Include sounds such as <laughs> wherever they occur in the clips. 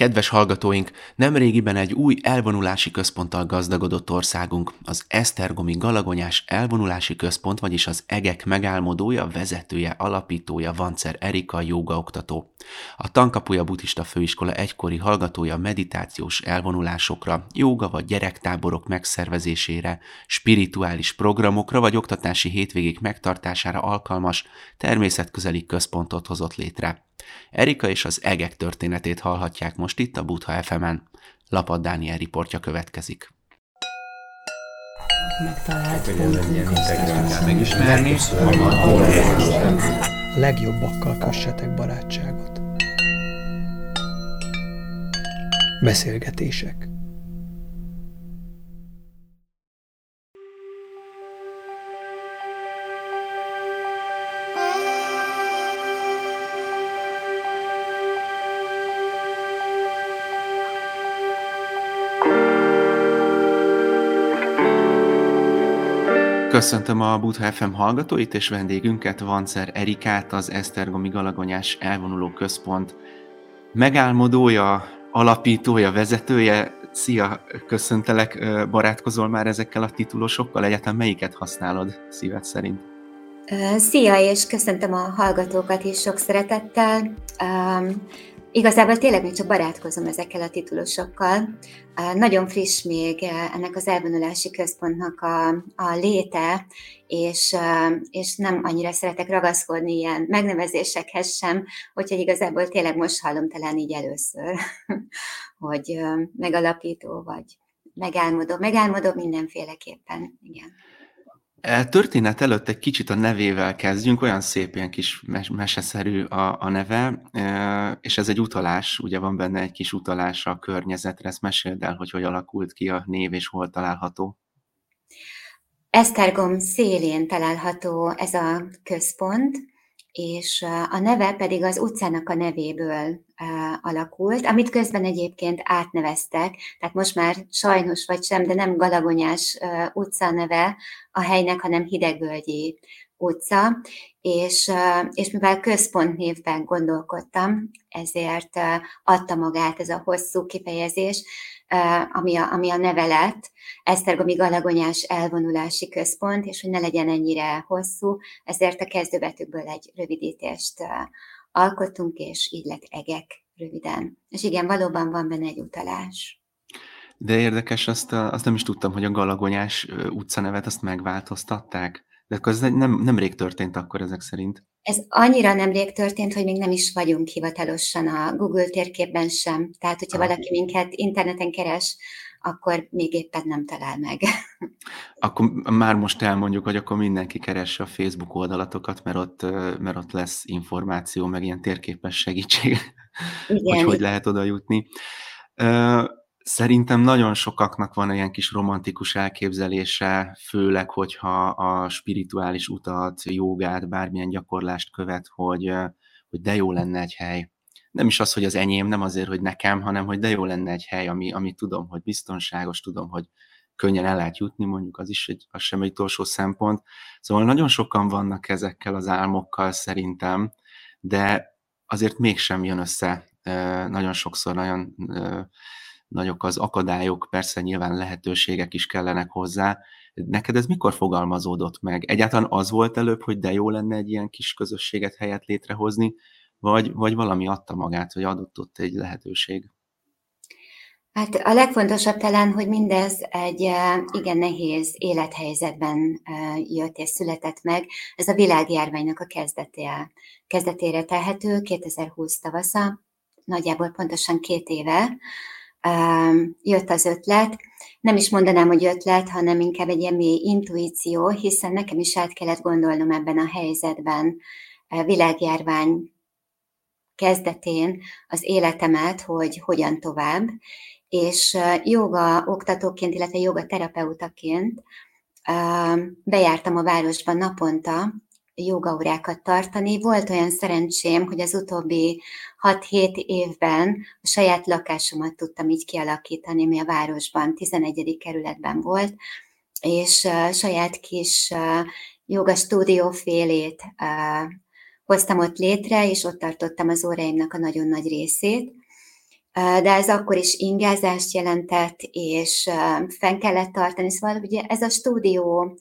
Kedves hallgatóink, nemrégiben egy új elvonulási központtal gazdagodott országunk, az Esztergomi Galagonyás Elvonulási Központ, vagyis az EGEK megálmodója, vezetője, alapítója Vancer Erika jogaoktató. A Tankapuja Buddhista Főiskola egykori hallgatója meditációs elvonulásokra, joga vagy gyerektáborok megszervezésére, spirituális programokra vagy oktatási hétvégék megtartására alkalmas, természetközeli központot hozott létre. Erika és az egek történetét hallhatják most itt a Butha FM-en. Lapad Dániel riportja következik. Megtalált megismerni. A legjobbakkal kössetek barátságot. Beszélgetések. Köszöntöm a Butha FM hallgatóit és vendégünket, Vancer Erikát, az Esztergomi Galagonyás Elvonuló Központ megálmodója, alapítója, vezetője. Szia, köszöntelek, barátkozol már ezekkel a titulosokkal? Egyáltalán melyiket használod szíved szerint? Szia, és köszöntöm a hallgatókat is sok szeretettel. Igazából tényleg még csak barátkozom ezekkel a titulosokkal. Nagyon friss még ennek az elvonulási központnak a, a léte, és, és nem annyira szeretek ragaszkodni ilyen megnevezésekhez sem, úgyhogy igazából tényleg most hallom talán így először, <laughs> hogy megalapító vagy megálmodó. Megálmodó mindenféleképpen, igen. E, történet előtt egy kicsit a nevével kezdjünk, olyan szép, ilyen kis meseszerű a, a neve, e, és ez egy utalás, ugye van benne egy kis utalás a környezetre, ezt meséld el, hogy hogy alakult ki a név, és hol található. Esztergom szélén található ez a központ, és a neve pedig az utcának a nevéből alakult, amit közben egyébként átneveztek, tehát most már sajnos vagy sem, de nem Galagonyás utca neve a helynek, hanem Hidegvölgyi utca, és, és mivel központnévben gondolkodtam, ezért adta magát ez a hosszú kifejezés, ami a, ami a neve lett, Esztergomi Galagonyás elvonulási központ, és hogy ne legyen ennyire hosszú, ezért a kezdőbetűkből egy rövidítést alkottunk, és így lett egek röviden. És igen, valóban van benne egy utalás. De érdekes, azt, azt nem is tudtam, hogy a Galagonyás utcanevet azt megváltoztatták. De akkor ez nem, nem rég történt akkor ezek szerint. Ez annyira nemrég történt, hogy még nem is vagyunk hivatalosan a Google térképben sem. Tehát, hogyha ah. valaki minket interneten keres, akkor még éppen nem talál meg. <laughs> Akkor már most elmondjuk, hogy akkor mindenki keresse a Facebook oldalatokat, mert ott, mert ott lesz információ, meg ilyen térképes segítség, <laughs> Igen. hogy hogy lehet oda jutni. Szerintem nagyon sokaknak van ilyen kis romantikus elképzelése, főleg, hogyha a spirituális utat, jogát, bármilyen gyakorlást követ, hogy, hogy de jó lenne egy hely. Nem is az, hogy az enyém, nem azért, hogy nekem, hanem hogy de jó lenne egy hely, ami, ami tudom, hogy biztonságos, tudom, hogy könnyen el lehet jutni, mondjuk az is egy, az sem egy utolsó szempont. Szóval nagyon sokan vannak ezekkel az álmokkal szerintem, de azért mégsem jön össze nagyon sokszor, nagyon nagyok az akadályok, persze nyilván lehetőségek is kellenek hozzá. Neked ez mikor fogalmazódott meg? Egyáltalán az volt előbb, hogy de jó lenne egy ilyen kis közösséget helyet létrehozni, vagy, vagy valami adta magát, vagy adott ott egy lehetőség? Hát a legfontosabb talán, hogy mindez egy eh, igen nehéz élethelyzetben eh, jött és született meg. Ez a világjárványnak a kezdetére, kezdetére tehető, 2020 tavasza, nagyjából pontosan két éve, jött az ötlet. Nem is mondanám, hogy ötlet, hanem inkább egy ilyen mély intuíció, hiszen nekem is át kellett gondolnom ebben a helyzetben világjárvány kezdetén az életemet, hogy hogyan tovább, és joga oktatóként, illetve joga terapeutaként bejártam a városban naponta, jogaórákat tartani. Volt olyan szerencsém, hogy az utóbbi 6-7 évben a saját lakásomat tudtam így kialakítani, ami a városban, 11. kerületben volt, és saját kis joga stúdió félét hoztam ott létre, és ott tartottam az óráimnak a nagyon nagy részét. De ez akkor is ingázást jelentett, és fenn kellett tartani. Szóval ugye ez a stúdió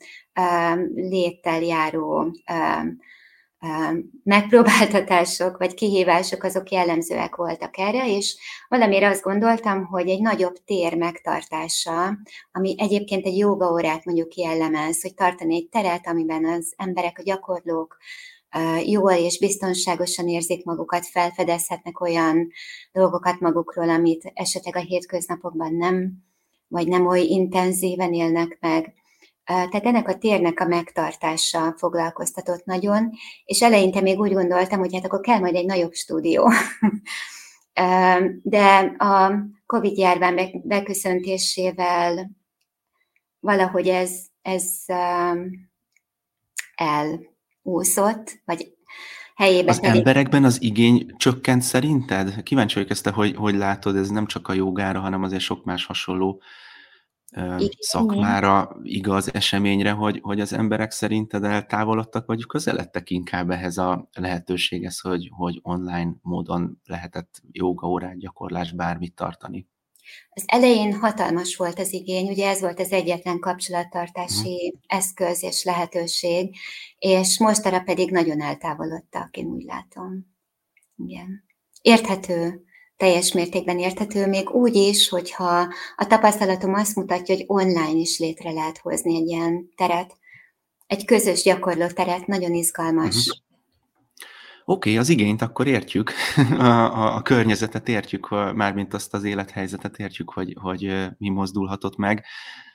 léttel járó megpróbáltatások vagy kihívások azok jellemzőek voltak erre, és valamire azt gondoltam, hogy egy nagyobb tér megtartása, ami egyébként egy jogaórát mondjuk jellemez, hogy tartani egy teret, amiben az emberek, a gyakorlók jól és biztonságosan érzik magukat, felfedezhetnek olyan dolgokat magukról, amit esetleg a hétköznapokban nem, vagy nem oly intenzíven élnek meg. Tehát ennek a térnek a megtartása foglalkoztatott nagyon, és eleinte még úgy gondoltam, hogy hát akkor kell majd egy nagyobb stúdió. <laughs> De a Covid-járvány beköszöntésével valahogy ez, ez elúszott, vagy helyébe Az pedig... emberekben az igény csökkent szerinted? Kíváncsi vagyok ezt, hogy, hogy látod, ez nem csak a jogára, hanem azért sok más hasonló igen. szakmára igaz eseményre, hogy, hogy az emberek szerinted eltávolodtak, vagy közeledtek inkább ehhez a lehetőséghez, hogy, hogy online módon lehetett jogaórát, gyakorlás, bármit tartani? Az elején hatalmas volt az igény, ugye ez volt az egyetlen kapcsolattartási hmm. eszköz és lehetőség, és mostanra pedig nagyon eltávolodtak, én úgy látom. Igen. Érthető, teljes mértékben érthető, még úgy is, hogyha a tapasztalatom azt mutatja, hogy online is létre lehet hozni egy ilyen teret, egy közös gyakorló teret, nagyon izgalmas. Uh-huh. Oké, okay, az igényt akkor értjük, <laughs> a, a, a környezetet értjük, mármint azt az élethelyzetet értjük, hogy, hogy mi mozdulhatott meg,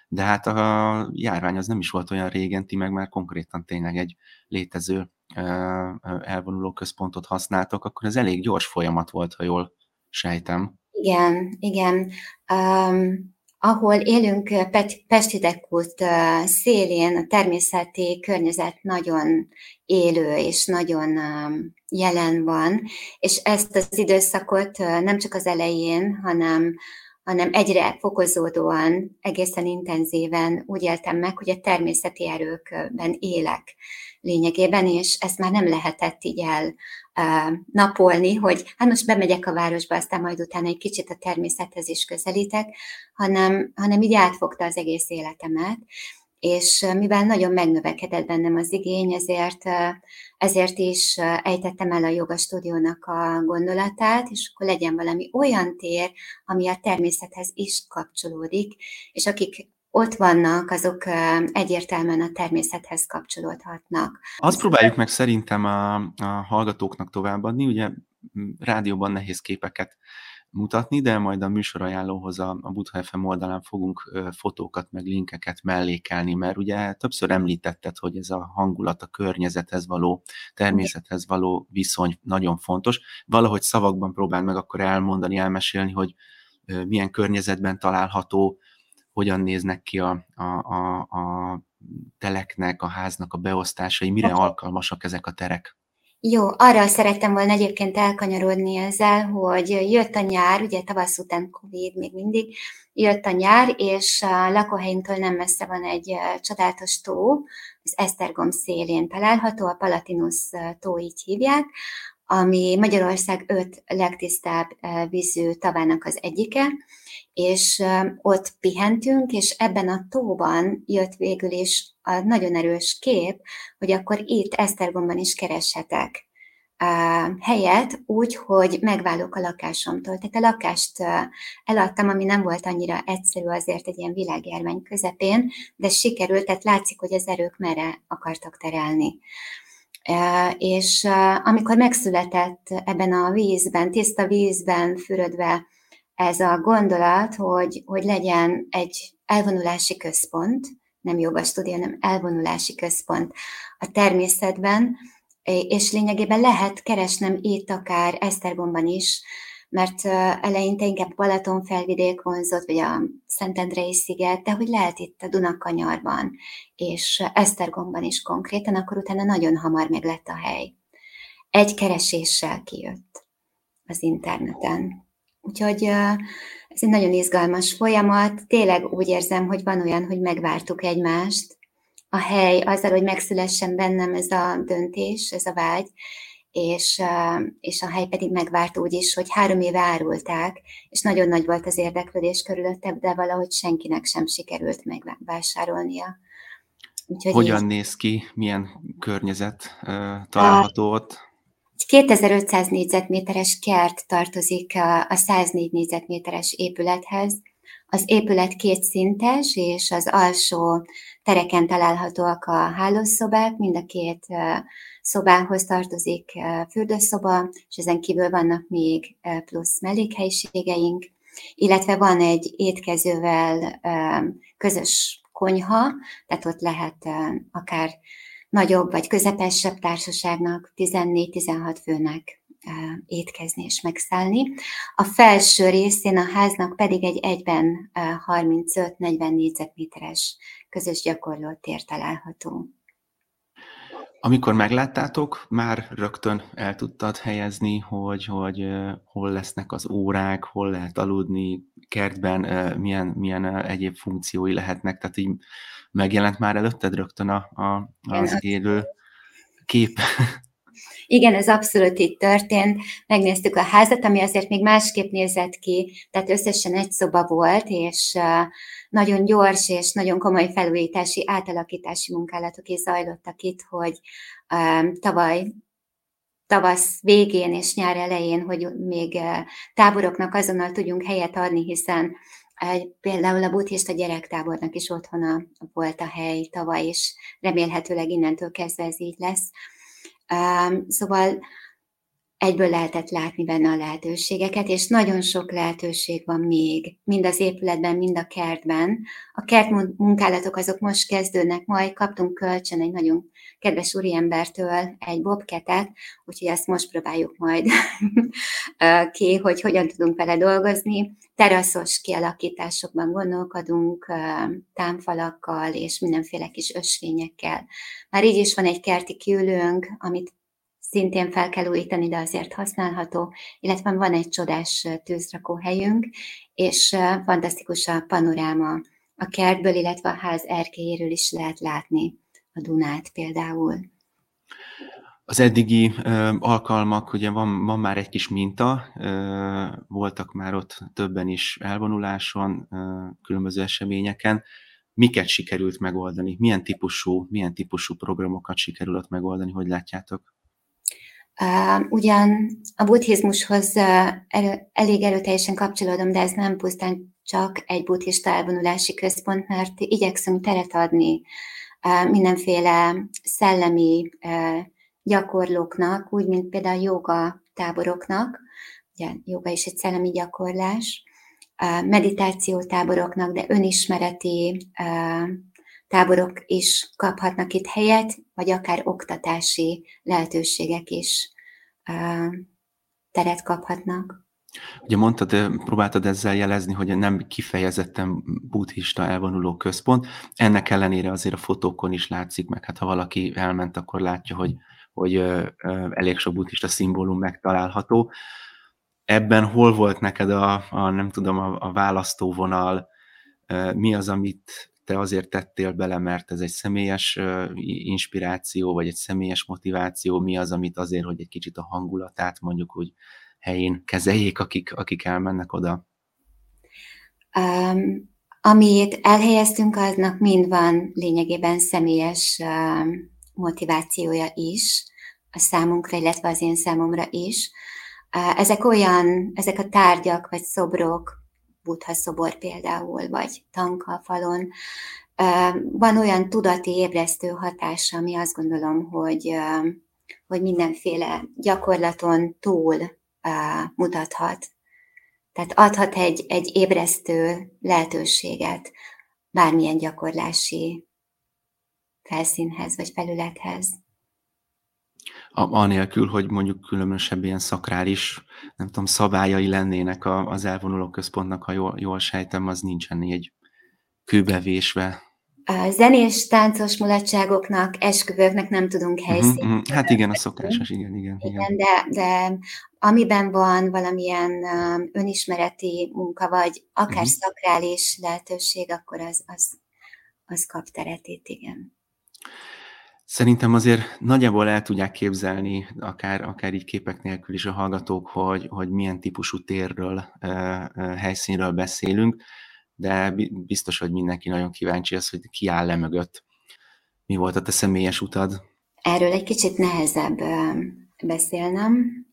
de hát a járvány az nem is volt olyan régen, ti meg már konkrétan tényleg egy létező elvonuló központot használtok, akkor ez elég gyors folyamat volt, ha jól sejtem. Igen, igen. Um, ahol élünk Pestidekút uh, szélén, a természeti környezet nagyon élő és nagyon um, jelen van, és ezt az időszakot nem csak az elején, hanem hanem egyre fokozódóan, egészen intenzíven úgy éltem meg, hogy a természeti erőkben élek lényegében, és ezt már nem lehetett így el napolni, hogy hát most bemegyek a városba, aztán majd utána egy kicsit a természethez is közelítek, hanem, hanem így átfogta az egész életemet, és mivel nagyon megnövekedett bennem az igény, ezért, ezért is ejtettem el a joga a gondolatát, és akkor legyen valami olyan tér, ami a természethez is kapcsolódik, és akik ott vannak, azok egyértelműen a természethez kapcsolódhatnak. Azt próbáljuk meg szerintem a, a hallgatóknak továbbadni, ugye rádióban nehéz képeket mutatni, de majd a műsorajánlóhoz a, a Butha FM oldalán fogunk fotókat, meg linkeket mellékelni, mert ugye többször említetted, hogy ez a hangulat, a környezethez való, természethez való viszony nagyon fontos. Valahogy szavakban próbál meg akkor elmondani, elmesélni, hogy milyen környezetben található, hogyan néznek ki a, a, a, a teleknek, a háznak a beosztásai, mire okay. alkalmasak ezek a terek? Jó, arra szerettem volna egyébként elkanyarodni ezzel, hogy jött a nyár, ugye tavasz után Covid még mindig, jött a nyár, és a lakóhelyünktől nem messze van egy csodálatos tó, az Esztergom szélén található, a Palatinus tó így hívják, ami Magyarország öt legtisztább vízű tavának az egyike, és ott pihentünk, és ebben a tóban jött végül is a nagyon erős kép, hogy akkor itt Esztergomban is kereshetek helyet úgy, hogy megválok a lakásomtól. Tehát a lakást eladtam, ami nem volt annyira egyszerű azért egy ilyen világjárvány közepén, de sikerült, tehát látszik, hogy az erők merre akartak terelni. És amikor megszületett ebben a vízben, tiszta vízben fürödve ez a gondolat, hogy, hogy legyen egy elvonulási központ, nem jogastúdió, hanem elvonulási központ a természetben, és lényegében lehet keresnem itt akár Esztergomban is, mert eleinte inkább Balaton felvidék vonzott, vagy a Szentendrei sziget, de hogy lehet itt a Dunakanyarban, és Esztergomban is konkrétan, akkor utána nagyon hamar meg lett a hely. Egy kereséssel kijött az interneten. Úgyhogy ez egy nagyon izgalmas folyamat. Tényleg úgy érzem, hogy van olyan, hogy megvártuk egymást. A hely azzal, hogy megszülessen bennem ez a döntés, ez a vágy, és, és a hely pedig megvárt úgy is, hogy három éve árulták, és nagyon nagy volt az érdeklődés körülötte, de valahogy senkinek sem sikerült megvásárolnia. Úgyhogy Hogyan így... néz ki, milyen környezet uh, található ott? 2500 négyzetméteres kert tartozik a 104 négyzetméteres épülethez. Az épület kétszintes, és az alsó tereken találhatóak a hálószobák, mind a két szobához tartozik fürdőszoba, és ezen kívül vannak még plusz mellékhelyiségeink, illetve van egy étkezővel közös konyha, tehát ott lehet akár nagyobb vagy közepesebb társaságnak, 14-16 főnek étkezni és megszállni. A felső részén a háznak pedig egy egyben 35-40 négyzetméteres közös gyakorlótér található. Amikor megláttátok, már rögtön el tudtad helyezni, hogy, hogy hol lesznek az órák, hol lehet aludni, kertben milyen, milyen egyéb funkciói lehetnek, tehát így megjelent már előtted rögtön a, a, az élő kép. Igen, ez abszolút így történt. Megnéztük a házat, ami azért még másképp nézett ki, tehát összesen egy szoba volt, és nagyon gyors és nagyon komoly felújítási, átalakítási munkálatok is zajlottak itt, hogy tavaly tavasz végén és nyár elején, hogy még táboroknak azonnal tudjunk helyet adni, hiszen például a buddhista gyerektábornak is otthona volt a hely tavaly, és remélhetőleg innentől kezdve ez így lesz. Szóval egyből lehetett látni benne a lehetőségeket, és nagyon sok lehetőség van még, mind az épületben, mind a kertben. A kert munkálatok azok most kezdődnek, majd kaptunk kölcsön egy nagyon kedves úriembertől egy bobketet, úgyhogy ezt most próbáljuk majd <laughs> ki, hogy hogyan tudunk vele dolgozni. Teraszos kialakításokban gondolkodunk, támfalakkal és mindenféle kis ösvényekkel. Már így is van egy kerti kiülőnk, amit szintén fel kell újítani, de azért használható, illetve van egy csodás tűzrakóhelyünk, és fantasztikus a panoráma a kertből, illetve a ház erkélyéről is lehet látni a Dunát például. Az eddigi ö, alkalmak, ugye van, van már egy kis minta, ö, voltak már ott többen is elvonuláson, ö, különböző eseményeken. Miket sikerült megoldani? Milyen típusú, milyen típusú programokat sikerült megoldani, hogy látjátok? Ugyan a buddhizmushoz elég erőteljesen kapcsolódom, de ez nem pusztán csak egy buddhista elvonulási központ, mert igyekszünk teret adni mindenféle szellemi gyakorlóknak, úgy, mint például joga táboroknak, ugye joga is egy szellemi gyakorlás, meditáció táboroknak, de önismereti táborok is kaphatnak itt helyet, vagy akár oktatási lehetőségek is teret kaphatnak. Ugye mondtad, próbáltad ezzel jelezni, hogy nem kifejezetten buddhista elvonuló központ, ennek ellenére azért a fotókon is látszik, meg hát ha valaki elment, akkor látja, hogy, hogy elég sok buddhista szimbólum megtalálható. Ebben hol volt neked a, a nem tudom, a, a választóvonal, mi az, amit te azért tettél bele, mert ez egy személyes inspiráció, vagy egy személyes motiváció, mi az, amit azért, hogy egy kicsit a hangulatát mondjuk úgy helyén kezeljék, akik, akik elmennek oda? Um, amit elhelyeztünk, aznak mind van lényegében személyes um, motivációja is a számunkra, illetve az én számomra is. Ezek olyan, ezek a tárgyak vagy szobrok, Buddha szobor például, vagy tanka falon, van olyan tudati ébresztő hatása, ami azt gondolom, hogy, hogy mindenféle gyakorlaton túl mutathat. Tehát adhat egy, egy ébresztő lehetőséget bármilyen gyakorlási felszínhez vagy felülethez anélkül, hogy mondjuk különösebb ilyen szakrális, nem tudom, szabályai lennének az elvonuló központnak, ha jól, jól sejtem, az nincsen egy kőbevésve. A zenés, táncos mulatságoknak, esküvőknek nem tudunk mhm, helyszínt. Uh-huh, uh-huh. Hát igen, a szokásos, igen, igen. igen, igen. De, de amiben van valamilyen um, önismereti munka, vagy akár uh-huh. szakrális lehetőség, akkor az, az, az kap teret itt, igen. Szerintem azért nagyjából el tudják képzelni, akár, akár így képek nélkül is a hallgatók, hogy, hogy milyen típusú térről, helyszínről beszélünk, de biztos, hogy mindenki nagyon kíváncsi az, hogy ki áll le mögött. Mi volt a te személyes utad? Erről egy kicsit nehezebb beszélnem.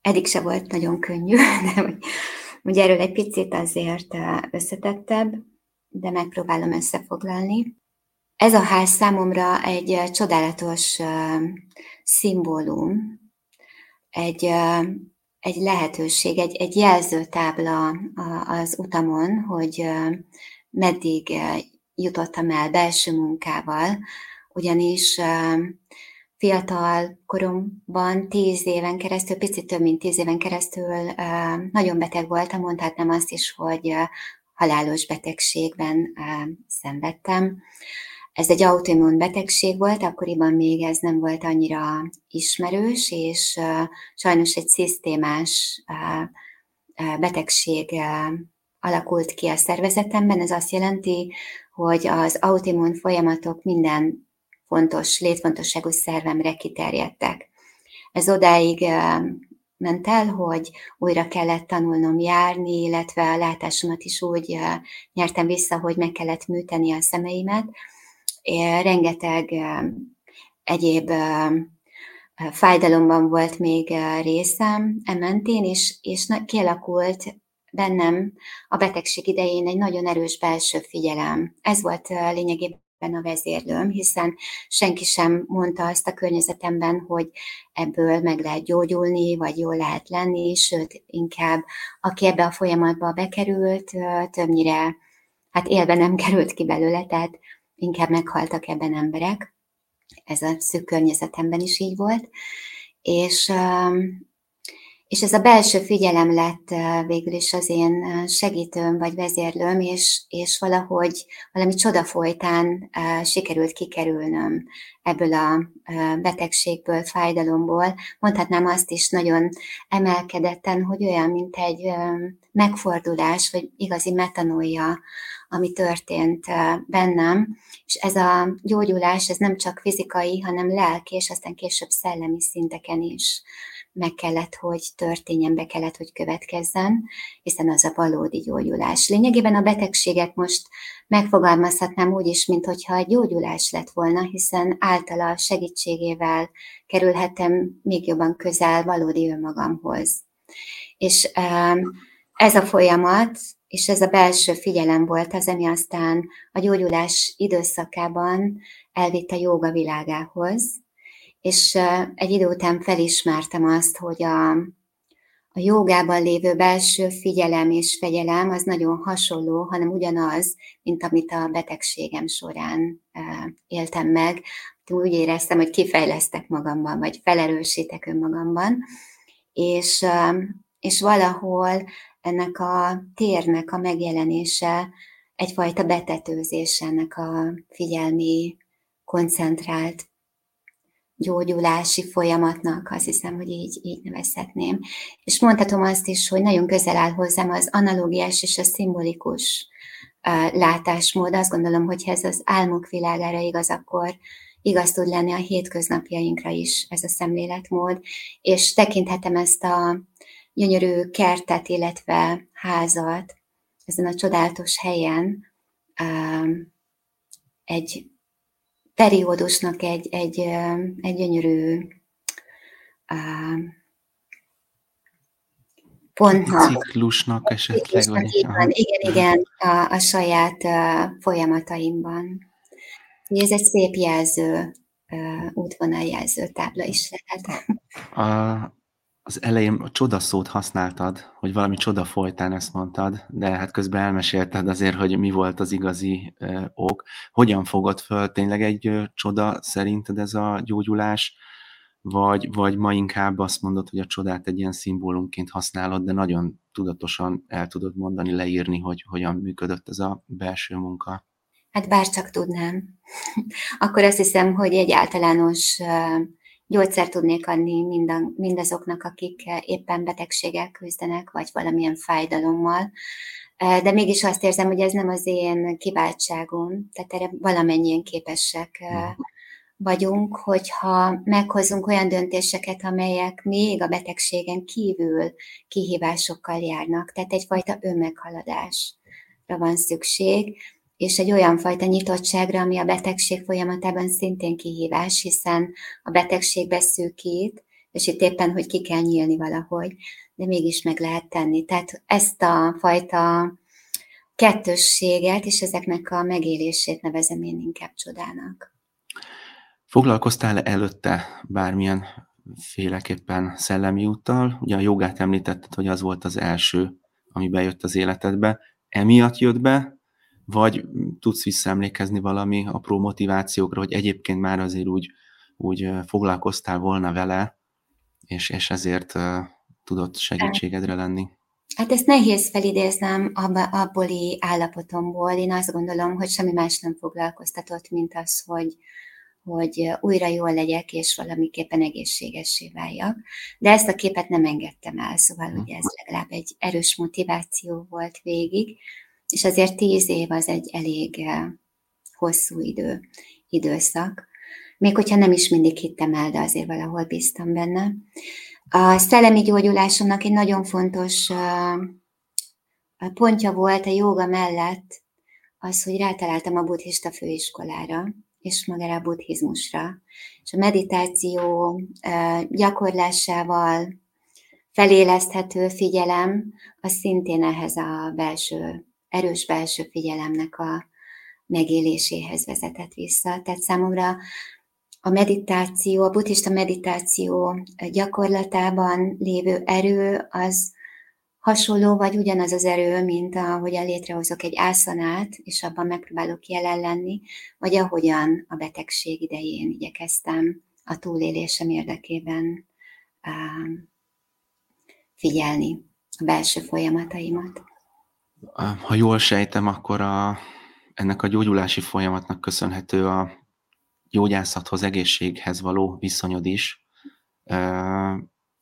Eddig se volt nagyon könnyű, <laughs> de hogy erről egy picit azért összetettebb, de megpróbálom összefoglalni. Ez a ház számomra egy csodálatos szimbólum, egy, egy lehetőség, egy, egy jelzőtábla az utamon, hogy meddig jutottam el belső munkával, ugyanis fiatal koromban, tíz éven keresztül, picit több mint tíz éven keresztül nagyon beteg voltam, mondhatnám azt is, hogy halálos betegségben szenvedtem. Ez egy autoimmun betegség volt, akkoriban még ez nem volt annyira ismerős, és sajnos egy szisztémás betegség alakult ki a szervezetemben. Ez azt jelenti, hogy az autoimmun folyamatok minden fontos, létfontosságú szervemre kiterjedtek. Ez odáig ment el, hogy újra kellett tanulnom járni, illetve a látásomat is úgy nyertem vissza, hogy meg kellett műteni a szemeimet, rengeteg egyéb fájdalomban volt még részem ementén, és, és kialakult bennem a betegség idején egy nagyon erős belső figyelem. Ez volt lényegében a vezérlőm, hiszen senki sem mondta azt a környezetemben, hogy ebből meg lehet gyógyulni, vagy jól lehet lenni, sőt, inkább aki ebbe a folyamatba bekerült, többnyire hát élve nem került ki belőle, tehát inkább meghaltak ebben emberek. Ez a szűk környezetemben is így volt. És, és ez a belső figyelem lett végül is az én segítőm vagy vezérlőm, és, és valahogy valami csoda folytán sikerült kikerülnöm ebből a betegségből, fájdalomból. Mondhatnám azt is nagyon emelkedetten, hogy olyan, mint egy megfordulás, vagy igazi metanója ami történt bennem, és ez a gyógyulás, ez nem csak fizikai, hanem lelki, és aztán később szellemi szinteken is meg kellett, hogy történjen, be kellett, hogy következzen, hiszen az a valódi gyógyulás. Lényegében a betegséget most megfogalmazhatnám úgy is, mint hogyha egy gyógyulás lett volna, hiszen általa segítségével kerülhetem még jobban közel valódi önmagamhoz. És ez a folyamat és ez a belső figyelem volt az, ami aztán a gyógyulás időszakában elvitt a jóga világához, és egy idő után felismertem azt, hogy a, a jogában lévő belső figyelem és fegyelem az nagyon hasonló, hanem ugyanaz, mint amit a betegségem során éltem meg. Úgy éreztem, hogy kifejlesztek magamban, vagy felerősítek önmagamban, és, és valahol ennek a térnek a megjelenése egyfajta betetőzés ennek a figyelmi, koncentrált gyógyulási folyamatnak, azt hiszem, hogy így, így nevezhetném. És mondhatom azt is, hogy nagyon közel áll hozzám az analógiás és a szimbolikus látásmód. Azt gondolom, hogy ez az álmok világára igaz, akkor igaz tud lenni a hétköznapjainkra is ez a szemléletmód, és tekinthetem ezt a gyönyörű kertet, illetve házat ezen a csodálatos helyen egy periódusnak egy, egy, egy gyönyörű um, pontnak. Ciklusnak esetleg. Ciklusnak, vagy van. Igen, igen, a, a saját uh, folyamataimban. Ez egy szép jelző, uh, útvonaljelző tábla is lehet. A, az elején a csoda szót használtad, hogy valami csoda folytán ezt mondtad, de hát közben elmesélted azért, hogy mi volt az igazi ö, ok. Hogyan fogod föl tényleg egy ö, csoda szerinted ez a gyógyulás, vagy, vagy ma inkább azt mondod, hogy a csodát egy ilyen szimbólumként használod, de nagyon tudatosan el tudod mondani, leírni, hogy hogyan működött ez a belső munka? Hát bárcsak tudnám. <laughs> Akkor azt hiszem, hogy egy általános gyógyszert tudnék adni mindazoknak, akik éppen betegségek küzdenek, vagy valamilyen fájdalommal. De mégis azt érzem, hogy ez nem az én kiváltságom, tehát erre valamennyien képesek vagyunk, hogyha meghozunk olyan döntéseket, amelyek még a betegségen kívül kihívásokkal járnak. Tehát egyfajta önmeghaladásra van szükség, és egy olyan fajta nyitottságra, ami a betegség folyamatában szintén kihívás, hiszen a betegség beszűkít, és itt éppen, hogy ki kell nyílni valahogy, de mégis meg lehet tenni. Tehát ezt a fajta kettősséget és ezeknek a megélését nevezem én inkább csodának. Foglalkoztál -e előtte bármilyen féleképpen szellemi úttal? Ugye a jogát említetted, hogy az volt az első, ami bejött az életedbe. Emiatt jött be, vagy tudsz visszaemlékezni valami apró motivációkra, hogy egyébként már azért úgy, úgy foglalkoztál volna vele, és, és ezért tudott segítségedre lenni? Hát ezt nehéz felidéznem abba, abboli állapotomból. Én azt gondolom, hogy semmi más nem foglalkoztatott, mint az, hogy, hogy újra jól legyek, és valamiképpen egészségessé váljak. De ezt a képet nem engedtem el, szóval ugye ez legalább egy erős motiváció volt végig, és azért tíz év az egy elég eh, hosszú idő, időszak. Még hogyha nem is mindig hittem el, de azért valahol bíztam benne. A szellemi gyógyulásomnak egy nagyon fontos eh, pontja volt a joga mellett az, hogy rátaláltam a buddhista főiskolára, és magára a buddhizmusra. És a meditáció gyakorlásával feléleszthető figyelem, az szintén ehhez a belső, erős belső figyelemnek a megéléséhez vezetett vissza. Tehát számomra a meditáció, a buddhista meditáció gyakorlatában lévő erő az hasonló vagy ugyanaz az erő, mint ahogyan létrehozok egy ászanát, és abban megpróbálok jelen lenni, vagy ahogyan a betegség idején igyekeztem a túlélésem érdekében figyelni a belső folyamataimat. Ha jól sejtem, akkor a, ennek a gyógyulási folyamatnak köszönhető a gyógyászathoz, egészséghez való viszonyod is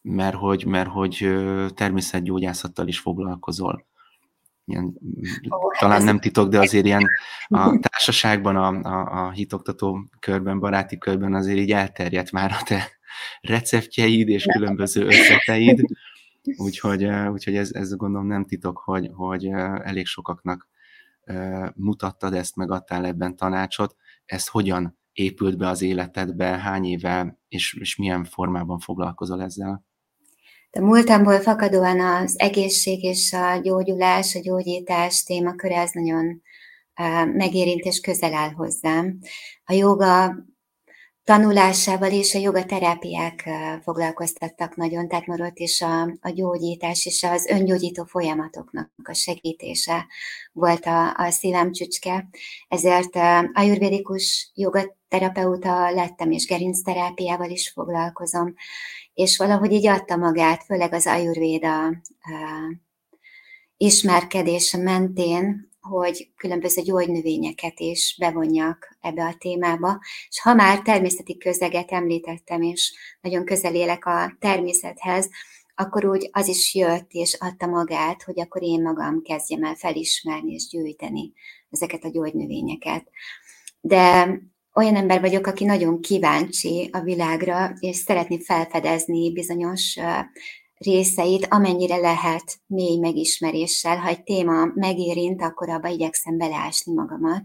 mert hogy, mert hogy természetgyógyászattal is foglalkozol. Ilyen, oh, talán nem titok, de azért ilyen a <laughs> társaságban, a, a, a hitoktató körben, baráti körben azért így elterjedt már a te receptjeid és különböző ötleteid, <laughs> úgyhogy, úgyhogy ez, ez gondolom nem titok, hogy, hogy elég sokaknak mutattad ezt, megadtál ebben tanácsot. Ez hogyan épült be az életedbe, hány éve, és, és milyen formában foglalkozol ezzel? De múltamból fakadóan az egészség és a gyógyulás, a gyógyítás témaköre az nagyon megérint és közel áll hozzám. A joga tanulásával és a jogaterápiák foglalkoztattak nagyon, tehát maradt is a, a gyógyítás és az öngyógyító folyamatoknak a segítése volt a, a szívem csücske. Ezért ajurvédikus jogaterapeuta lettem, és gerincterápiával is foglalkozom és valahogy így adta magát, főleg az ajurvéda ismerkedése mentén, hogy különböző gyógynövényeket is bevonjak ebbe a témába. És ha már természeti közeget említettem, és nagyon közel élek a természethez, akkor úgy az is jött és adta magát, hogy akkor én magam kezdjem el felismerni és gyűjteni ezeket a gyógynövényeket. De olyan ember vagyok, aki nagyon kíváncsi a világra, és szeretné felfedezni bizonyos részeit, amennyire lehet mély megismeréssel. Ha egy téma megérint, akkor abba igyekszem beleásni magamat.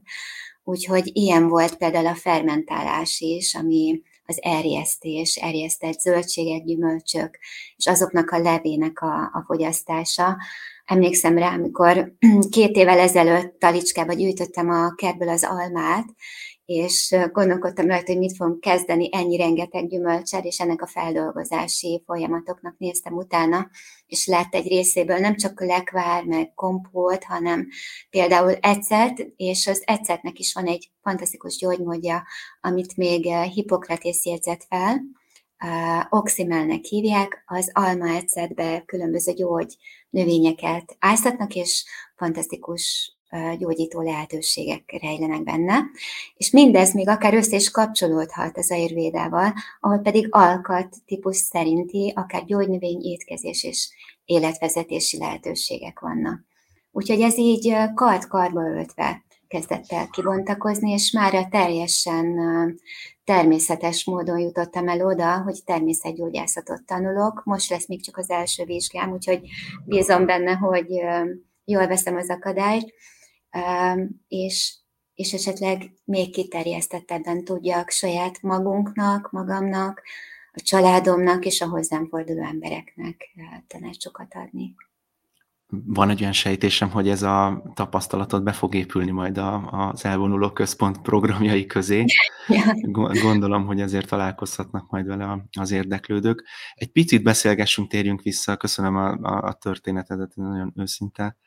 Úgyhogy ilyen volt például a fermentálás is, ami az erjesztés, erjesztett zöldségek, gyümölcsök, és azoknak a levének a, a fogyasztása. Emlékszem rá, amikor <clears throat> két évvel ezelőtt talicskába gyűjtöttem a kertből az almát, és gondolkodtam rajta, hogy mit fogom kezdeni. Ennyi rengeteg gyümölcsel, és ennek a feldolgozási folyamatoknak néztem utána, és lett egy részéből nem csak lekvár, meg kompót, hanem például ecet, és az ecetnek is van egy fantasztikus gyógymódja, amit még Hippokratész jegyzett fel, oximelnek hívják, az alma ecetbe különböző gyógy növényeket áztatnak, és fantasztikus gyógyító lehetőségek rejlenek benne, és mindez még akár össze is kapcsolódhat az ayurvédával, ahol pedig alkat típus szerinti, akár gyógynövény étkezés és életvezetési lehetőségek vannak. Úgyhogy ez így kart-karba öltve kezdett el kibontakozni, és már teljesen természetes módon jutottam el oda, hogy természetgyógyászatot tanulok. Most lesz még csak az első vizsgám, úgyhogy bízom benne, hogy jól veszem az akadályt, és, és esetleg még kiterjesztettebben tudjak saját magunknak, magamnak, a családomnak és a hozzám forduló embereknek tanácsokat adni van egy olyan sejtésem, hogy ez a tapasztalatot be fog épülni majd a, az elvonuló központ programjai közé. <laughs> Ja. Gondolom, hogy ezért találkozhatnak majd vele az érdeklődők. Egy picit beszélgessünk, térjünk vissza. Köszönöm a, a, a történetedet, nagyon őszinte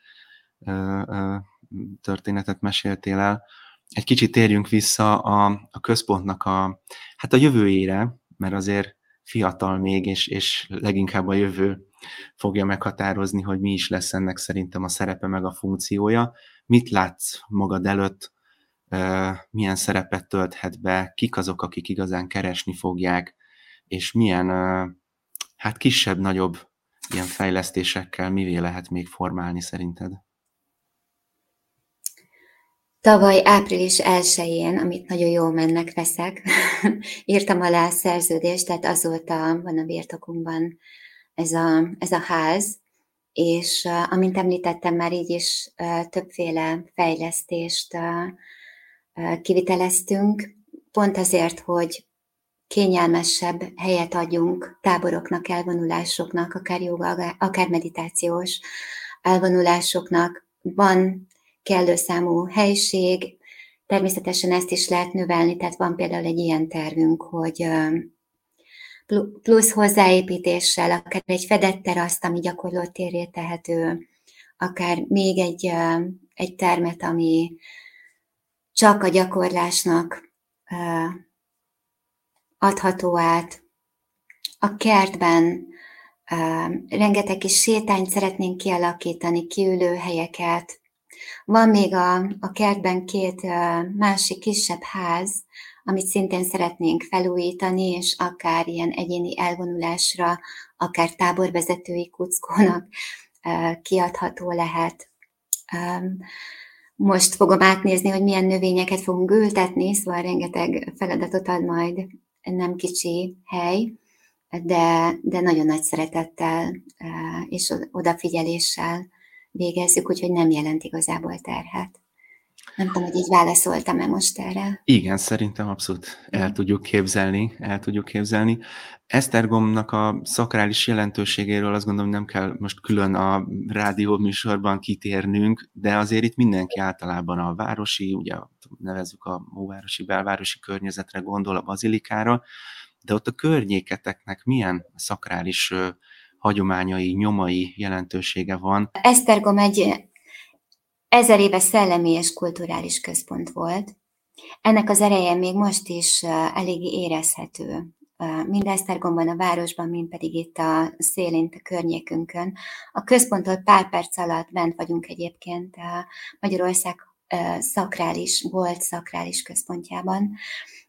történetet meséltél el. Egy kicsit térjünk vissza a, a központnak a, hát a jövőjére, mert azért fiatal még, és, és leginkább a jövő fogja meghatározni, hogy mi is lesz ennek szerintem a szerepe meg a funkciója. Mit látsz magad előtt, milyen szerepet tölthet be, kik azok, akik igazán keresni fogják, és milyen hát kisebb-nagyobb ilyen fejlesztésekkel mivé lehet még formálni szerinted? Tavaly április 1-én, amit nagyon jól mennek veszek, <laughs> írtam alá a szerződést, tehát azóta van a birtokunkban ez a, ez a ház, és amint említettem, már így is többféle fejlesztést kiviteleztünk, pont azért, hogy kényelmesebb helyet adjunk táboroknak, elvonulásoknak, akár joga, akár meditációs elvonulásoknak. Van kellő számú helység, természetesen ezt is lehet növelni, tehát van például egy ilyen tervünk, hogy plusz hozzáépítéssel, akár egy fedett teraszt, ami gyakorló térré tehető, akár még egy, egy termet, ami csak a gyakorlásnak adható át. A kertben rengeteg kis sétányt szeretnénk kialakítani, kiülő helyeket. Van még a, a kertben két másik kisebb ház, amit szintén szeretnénk felújítani, és akár ilyen egyéni elvonulásra, akár táborvezetői kuckónak kiadható lehet. Most fogom átnézni, hogy milyen növényeket fogunk ültetni, szóval rengeteg feladatot ad majd nem kicsi hely, de, de nagyon nagy szeretettel és odafigyeléssel végezzük, úgyhogy nem jelent igazából terhet. Nem tudom, hogy így válaszoltam-e most erre. Igen, szerintem abszolút el tudjuk képzelni, el tudjuk képzelni. Esztergomnak a szakrális jelentőségéről azt gondolom nem kell most külön a rádió műsorban kitérnünk, de azért itt mindenki általában a városi, ugye nevezzük a móvárosi, belvárosi környezetre gondol, a bazilikára, de ott a környéketeknek milyen szakrális hagyományai, nyomai jelentősége van. Esztergom egy ezer éves szellemi és kulturális központ volt. Ennek az ereje még most is eléggé érezhető, mind Esztergomban, a városban, mind pedig itt a szélén, a környékünkön. A központtól pár perc alatt bent vagyunk egyébként Magyarország szakrális, volt szakrális központjában.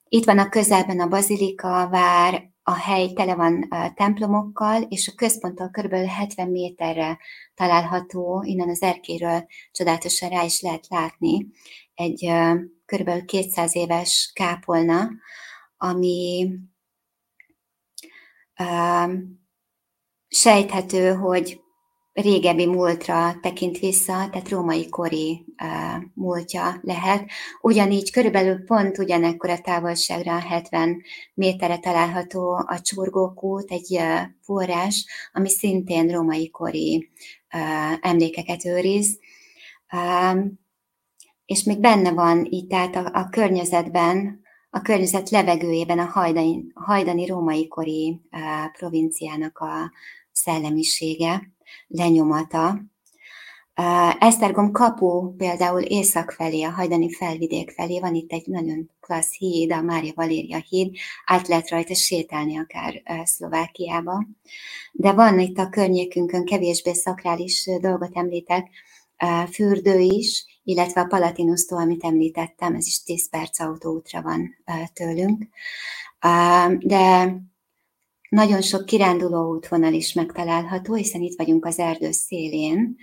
Itt van a közelben a bazilika, vár, a hely tele van templomokkal, és a központtól kb. 70 méterre található, innen az erkéről csodálatosan rá is lehet látni, egy kb. 200 éves kápolna, ami sejthető, hogy régebbi múltra tekint vissza, tehát római kori uh, múltja lehet. Ugyanígy körülbelül pont ugyanekkor a távolságra 70 méterre található a Csurgókút, egy uh, forrás, ami szintén római kori uh, emlékeket őriz. És még benne van itt, tehát a, a környezetben, a környezet levegőjében a hajdani, hajdani római kori provinciának a szellemisége lenyomata. Esztergom kapu például észak felé, a hajdani felvidék felé van itt egy nagyon klassz híd, a Mária Valéria híd, át lehet rajta sétálni akár Szlovákiába. De van itt a környékünkön kevésbé szakrális dolgot említek, fürdő is, illetve a Palatinusztó, amit említettem, ez is 10 perc autóútra van tőlünk. De nagyon sok kiránduló útvonal is megtalálható, hiszen itt vagyunk az erdő szélén.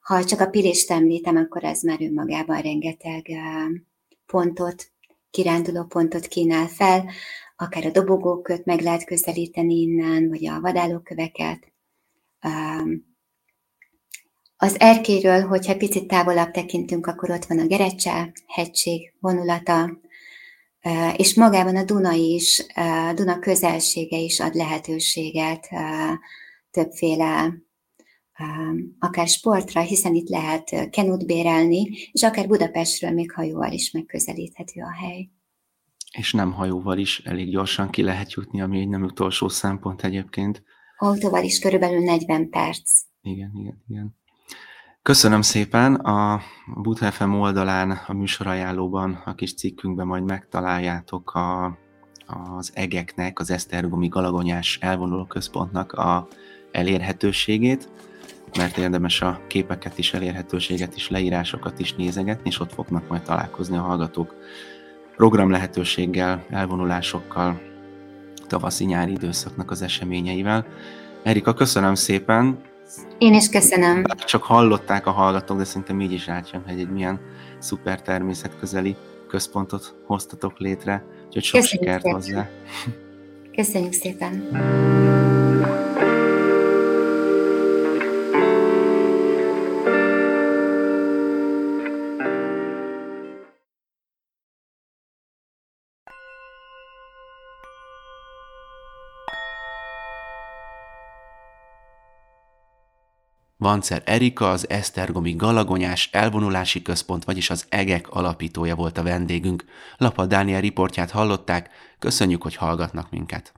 Ha csak a Pilést említem, akkor ez már önmagában rengeteg pontot, kiránduló pontot kínál fel, akár a dobogóköt meg lehet közelíteni innen, vagy a vadállóköveket. Az erkéről, hogyha picit távolabb tekintünk, akkor ott van a Gerecse hegység vonulata, és magában a Duna is, a Duna közelsége is ad lehetőséget többféle akár sportra, hiszen itt lehet kenut bérelni, és akár Budapestről még hajóval is megközelíthető a hely. És nem hajóval is elég gyorsan ki lehet jutni, ami egy nem utolsó szempont egyébként. Autóval is körülbelül 40 perc. Igen, igen, igen. Köszönöm szépen. A Buta FM oldalán, a műsorajánlóban, a kis cikkünkben majd megtaláljátok a, az egeknek, az Esztergomi Galagonyás elvonuló központnak a elérhetőségét, mert érdemes a képeket is, elérhetőséget is, leírásokat is nézegetni, és ott fognak majd találkozni a hallgatók program lehetőséggel, elvonulásokkal, tavaszi-nyári időszaknak az eseményeivel. Erika, köszönöm szépen! Én is köszönöm. Csak hallották a hallgatók, de szerintem így is látjam, hogy egy milyen szuper természetközeli központot hoztatok létre, úgyhogy sok Köszönjük sikert szépen. hozzá. Köszönjük szépen! Vancer Erika, az Esztergomi Galagonyás elvonulási központ, vagyis az EGEK alapítója volt a vendégünk. Lapa Dániel riportját hallották, köszönjük, hogy hallgatnak minket.